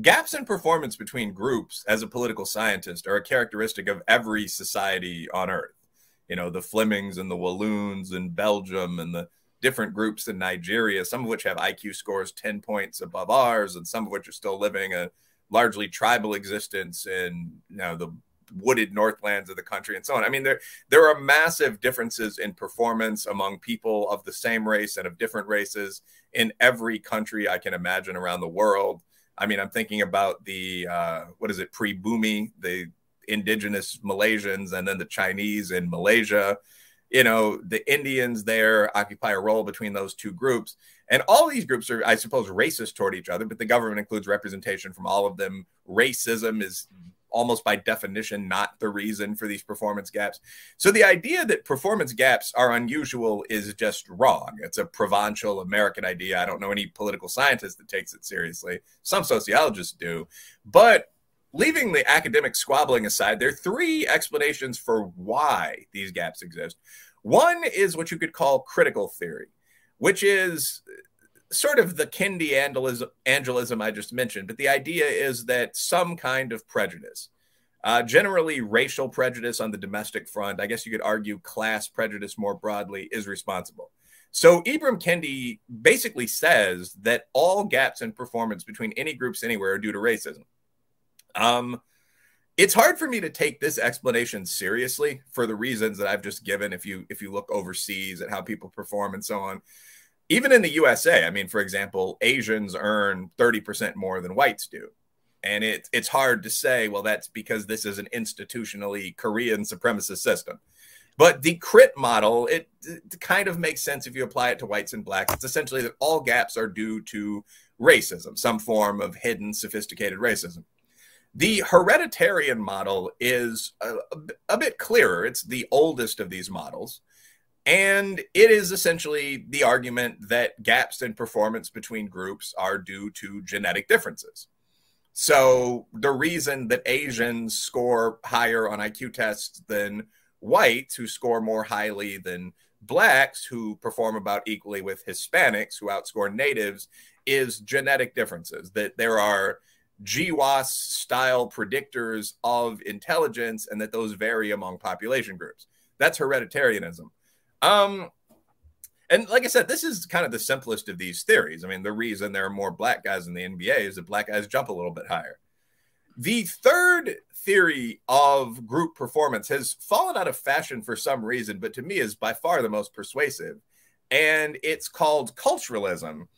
gaps in performance between groups as a political scientist are a characteristic of every society on earth. You know the flemings and the walloons in belgium and the different groups in nigeria some of which have iq scores 10 points above ours and some of which are still living a largely tribal existence in you know the wooded northlands of the country and so on. I mean there there are massive differences in performance among people of the same race and of different races in every country i can imagine around the world I mean, I'm thinking about the uh, what is it, pre-Bumi, the indigenous Malaysians, and then the Chinese in Malaysia. You know, the Indians there occupy a role between those two groups. And all these groups are, I suppose, racist toward each other, but the government includes representation from all of them. Racism is almost by definition not the reason for these performance gaps. So the idea that performance gaps are unusual is just wrong. It's a provincial American idea. I don't know any political scientist that takes it seriously. Some sociologists do. But leaving the academic squabbling aside, there are three explanations for why these gaps exist. One is what you could call critical theory, which is sort of the Kendi angelism, I just mentioned, but the idea is that some kind of prejudice, uh, generally racial prejudice on the domestic front, I guess you could argue class prejudice more broadly, is responsible. So Ibram Kendi basically says that all gaps in performance between any groups anywhere are due to racism. Um, it's hard for me to take this explanation seriously for the reasons that I've just given. If you if you look overseas at how people perform and so on, even in the USA, I mean, for example, Asians earn 30% more than whites do. And it, it's hard to say, well, that's because this is an institutionally Korean supremacist system. But the crit model, it, it, kind of makes sense if you apply it to whites and blacks. It's essentially that all gaps are due to racism, some form of hidden, sophisticated racism. The hereditarian model is a, a, a bit clearer. It's the oldest of these models. And it is essentially the argument that gaps in performance between groups are due to genetic differences. So the reason that Asians score higher on IQ tests than whites, who score more highly than blacks, who perform about equally with Hispanics, who outscore natives, is genetic differences. That there are GWAS style predictors of intelligence and that those vary among population groups. That's hereditarianism. Um, and like I said, this is kind of the simplest of these theories. I mean, the reason there are more black guys in the NBA is that black guys jump a little bit higher. The third theory of group performance has fallen out of fashion for some reason, but to me is by far the most persuasive. And it's called culturalism.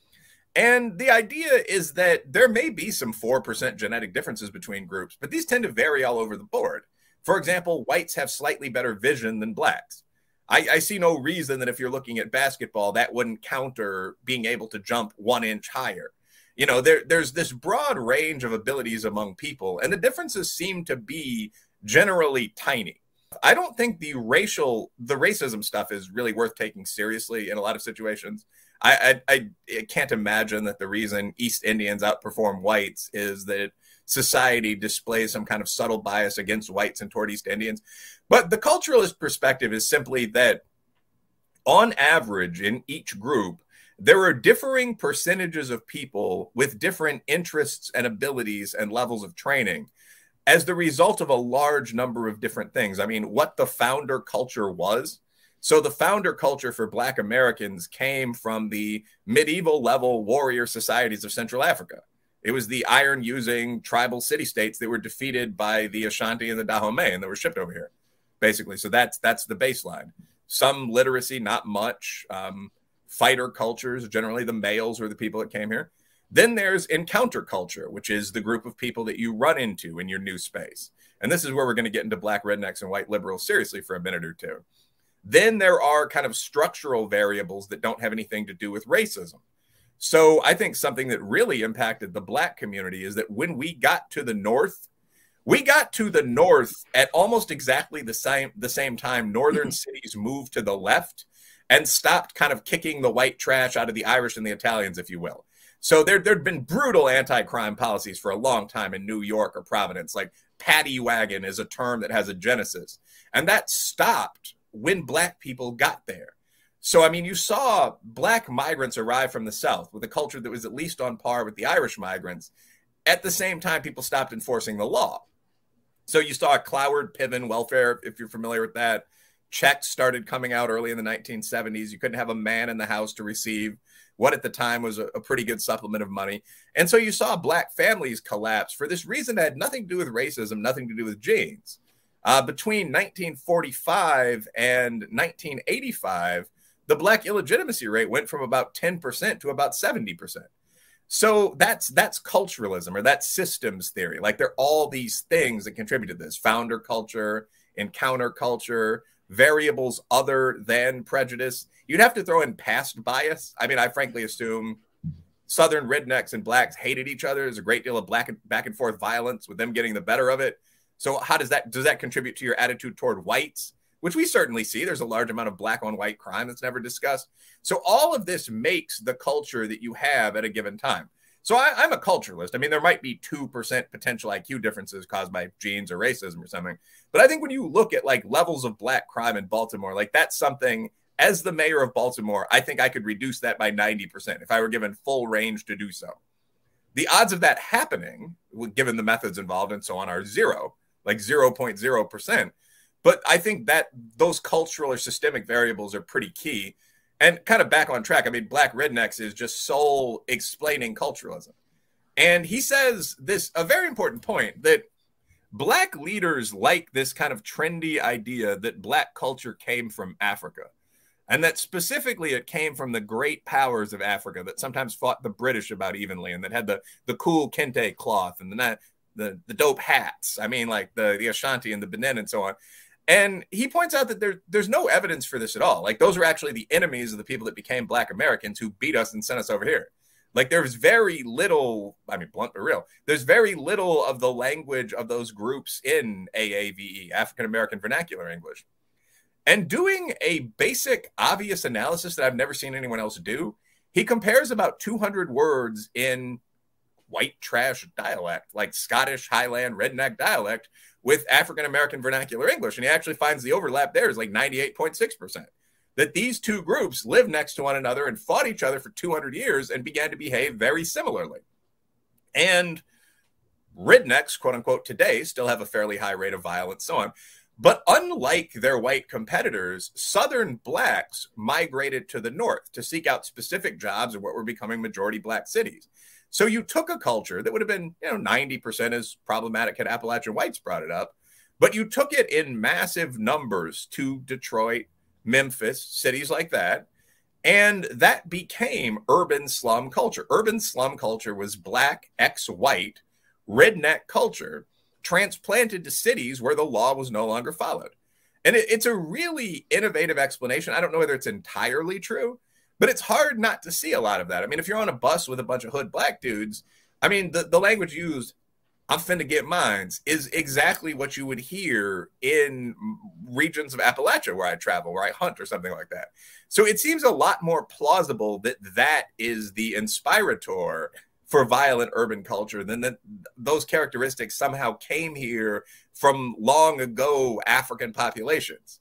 And the idea is that there may be some 4% genetic differences between groups, but these tend to vary all over the board. For example, whites have slightly better vision than blacks. I, I, see no reason that if you're looking at basketball, that wouldn't counter being able to jump one inch higher. You know, there, there's this broad range of abilities among people, and the differences seem to be generally tiny. I don't think the racial, the racism stuff is really worth taking seriously in a lot of situations. I, I, I can't imagine that the reason East Indians outperform whites is that society displays some kind of subtle bias against whites and toward East Indians. But the culturalist perspective is simply that on average, in each group, there are differing percentages of people with different interests and abilities and levels of training as the result of a large number of different things. I mean, what the founder culture was. So, the founder culture for Black Americans came from the medieval level warrior societies of Central Africa. It was the iron using tribal city states that were defeated by the Ashanti and the Dahomey and that were shipped over here, basically. So that's that's the baseline. Some literacy, not much. Um, fighter cultures, generally the males were the people that came here. Then there's encounter culture, which is the group of people that you run into in your new space. And this is where we're going to get into black rednecks and white liberals seriously for a minute or two. Then there are kind of structural variables that don't have anything to do with racism. So I think something that really impacted the black community is that when we got to the north, we got to the north at almost exactly the same the same time northern mm-hmm. cities moved to the left and stopped kind of kicking the white trash out of the Irish and the Italians, if you will. So there there'd been brutal anti-crime policies for a long time in New York or Providence. Like paddy wagon is a term that has a genesis. And that stopped when black people got there. So, I mean, you saw black migrants arrive from the South with a culture that was at least on par with the Irish migrants. at the same time, people stopped enforcing the law. So you saw Cloward Piven welfare, if you're familiar with that. Checks started coming out early in the 1970s. You couldn't have a man in the house to receive what at the time was a, a, pretty good supplement of money. And so you saw black families collapse for this reason that had nothing to do with racism, nothing to do with genes. Uh, between 1945 and 1985, the black illegitimacy rate went from about 10% to about 70%. So that's that's culturalism or that's systems theory. Like there are all these things that contribute to this founder culture, encounter culture, variables other than prejudice. You'd have to throw in past bias. I mean, I frankly assume Southern rednecks and blacks hated each other. There's a great deal of black and back and forth violence with them getting the better of it. So how does that does that contribute to your attitude toward whites? Which we certainly see. There's a large amount of black on white crime that's never discussed. So all of this makes the culture that you have at a given time. So I, am a culturalist. I mean, there might be 2% potential IQ differences caused by genes or racism or something. But I think when you look at like levels of black crime in Baltimore, like that's something as the mayor of Baltimore, I think I could reduce that by 90% if I were given full range to do so. The odds of that happening, given the methods involved and so on, are zero, like 0.0%. But I think that those cultural or systemic variables are pretty key. And kind of back on track, I mean, Black Rednecks is just Sowell explaining culturalism. And he says this a very important point that black leaders like this kind of trendy idea that black culture came from Africa. And that specifically it came from the great powers of Africa that sometimes fought the British about evenly and that had the, the cool kente cloth and the, the, the dope hats. I mean, like the, the Ashanti and the Benin and so on. And he points out that there, there's no evidence for this at all. Like those are actually the enemies of the people that became Black Americans who beat us and sent us over here. Like there's very little, I mean, blunt but real, there's very little of the language of those groups in AAVE, African American Vernacular English. And doing a basic, obvious analysis that I've never seen anyone else do, he compares about 200 words in white trash dialect, like Scottish, Highland, redneck dialect, with African American vernacular English. And he actually finds the overlap there is like 98.6%. That these two groups lived next to one another and fought each other for 200 years and began to behave very similarly. And rednecks, quote unquote, today still have a fairly high rate of violence, so on. But unlike their white competitors, Southern blacks migrated to the North to seek out specific jobs in what were becoming majority black cities. So you took a culture that would have been, you know, 90% as problematic had Appalachian whites brought it up, but you took it in massive numbers to Detroit, Memphis, cities like that. And that became urban slum culture. Urban slum culture was black, ex white, redneck culture transplanted to cities where the law was no longer followed. And it, it's a really innovative explanation. I don't know whether it's entirely true, but it's hard not to see a lot of that. I mean, if you're on a bus with a bunch of hood black dudes, I mean, the, the language used, I'm finna get mines, is exactly what you would hear in regions of Appalachia where I travel, where I hunt, or something like that. So it seems a lot more plausible that that is the inspirator for violent urban culture than that those characteristics somehow came here from long ago African populations.